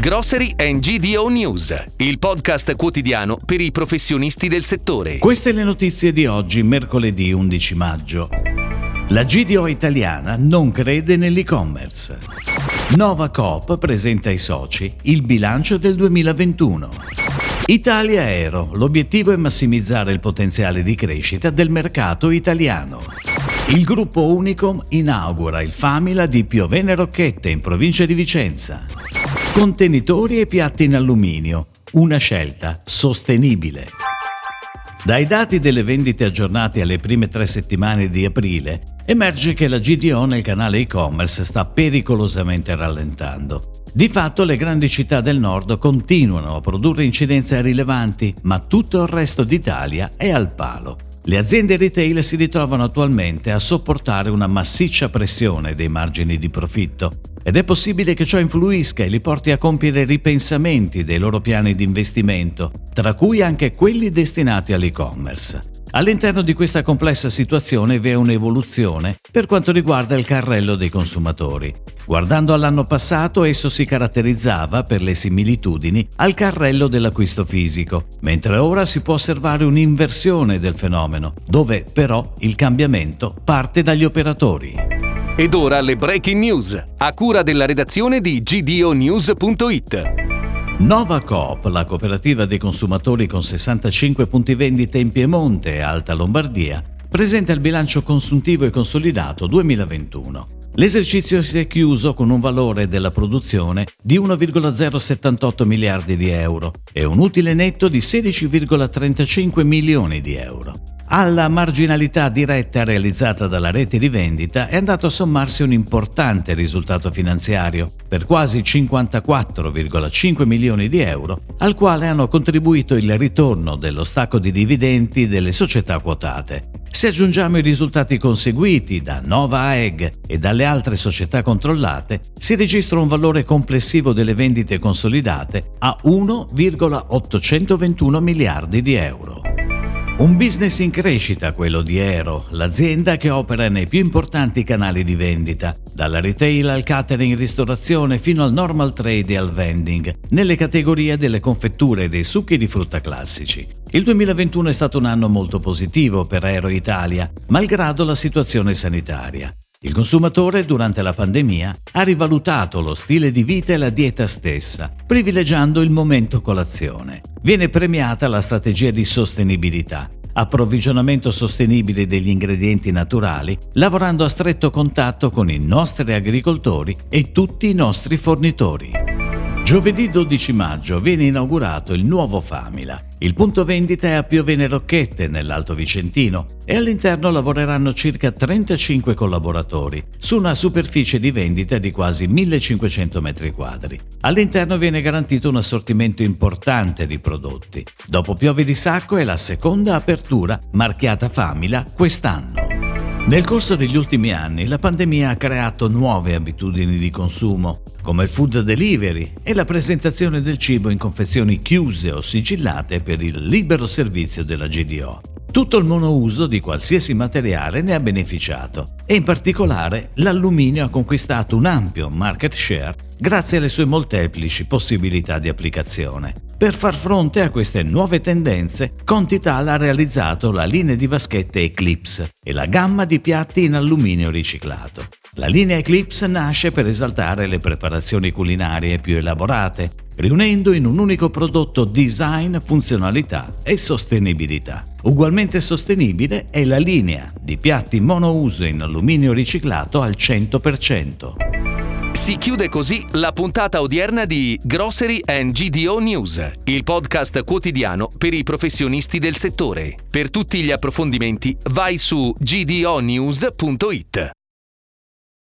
Grocery and GDO News, il podcast quotidiano per i professionisti del settore. Queste le notizie di oggi, mercoledì 11 maggio. La GDO italiana non crede nell'e-commerce. Nova Coop presenta ai soci il bilancio del 2021. Italia Aero, l'obiettivo è massimizzare il potenziale di crescita del mercato italiano. Il gruppo Unicom inaugura il Famila di Piovene Rocchette in provincia di Vicenza. Contenitori e piatti in alluminio, una scelta sostenibile. Dai dati delle vendite aggiornate alle prime tre settimane di aprile, emerge che la GDO nel canale e-commerce sta pericolosamente rallentando. Di fatto le grandi città del nord continuano a produrre incidenze rilevanti, ma tutto il resto d'Italia è al palo. Le aziende retail si ritrovano attualmente a sopportare una massiccia pressione dei margini di profitto ed è possibile che ciò influisca e li porti a compiere ripensamenti dei loro piani di investimento, tra cui anche quelli destinati all'e-commerce. All'interno di questa complessa situazione vi è un'evoluzione per quanto riguarda il carrello dei consumatori. Guardando all'anno passato, esso si caratterizzava per le similitudini al carrello dell'acquisto fisico, mentre ora si può osservare un'inversione del fenomeno, dove però il cambiamento parte dagli operatori. Ed ora le breaking news, a cura della redazione di gdonews.it. Nova Coop, la cooperativa dei consumatori con 65 punti vendita in Piemonte e Alta Lombardia, presenta il bilancio consuntivo e consolidato 2021. L'esercizio si è chiuso con un valore della produzione di 1,078 miliardi di euro e un utile netto di 16,35 milioni di euro. Alla marginalità diretta realizzata dalla rete di vendita è andato a sommarsi un importante risultato finanziario, per quasi 54,5 milioni di euro, al quale hanno contribuito il ritorno dello stacco di dividendi delle società quotate. Se aggiungiamo i risultati conseguiti da Nova AEG e dalle altre società controllate, si registra un valore complessivo delle vendite consolidate a 1,821 miliardi di euro. Un business in crescita quello di Aero, l'azienda che opera nei più importanti canali di vendita, dalla retail al catering ristorazione fino al normal trade e al vending, nelle categorie delle confetture e dei succhi di frutta classici. Il 2021 è stato un anno molto positivo per Aero Italia, malgrado la situazione sanitaria. Il consumatore durante la pandemia ha rivalutato lo stile di vita e la dieta stessa, privilegiando il momento colazione. Viene premiata la strategia di sostenibilità, approvvigionamento sostenibile degli ingredienti naturali, lavorando a stretto contatto con i nostri agricoltori e tutti i nostri fornitori. Giovedì 12 maggio viene inaugurato il nuovo Famila. Il punto vendita è a Piovene Rocchette, nell'Alto Vicentino, e all'interno lavoreranno circa 35 collaboratori, su una superficie di vendita di quasi 1500 m2. All'interno viene garantito un assortimento importante di prodotti. Dopo Piove di Sacco è la seconda apertura marchiata Famila quest'anno. Nel corso degli ultimi anni la pandemia ha creato nuove abitudini di consumo, come il food delivery e la presentazione del cibo in confezioni chiuse o sigillate per il libero servizio della GDO. Tutto il monouso di qualsiasi materiale ne ha beneficiato e in particolare l'alluminio ha conquistato un ampio market share grazie alle sue molteplici possibilità di applicazione. Per far fronte a queste nuove tendenze, Contital ha realizzato la linea di vaschette Eclipse e la gamma di piatti in alluminio riciclato. La linea Eclipse nasce per esaltare le preparazioni culinarie più elaborate, riunendo in un unico prodotto design, funzionalità e sostenibilità. Ugualmente sostenibile è la linea di piatti monouso in alluminio riciclato al 100%. Si chiude così la puntata odierna di Grocery and GDO News, il podcast quotidiano per i professionisti del settore. Per tutti gli approfondimenti vai su gdonews.it.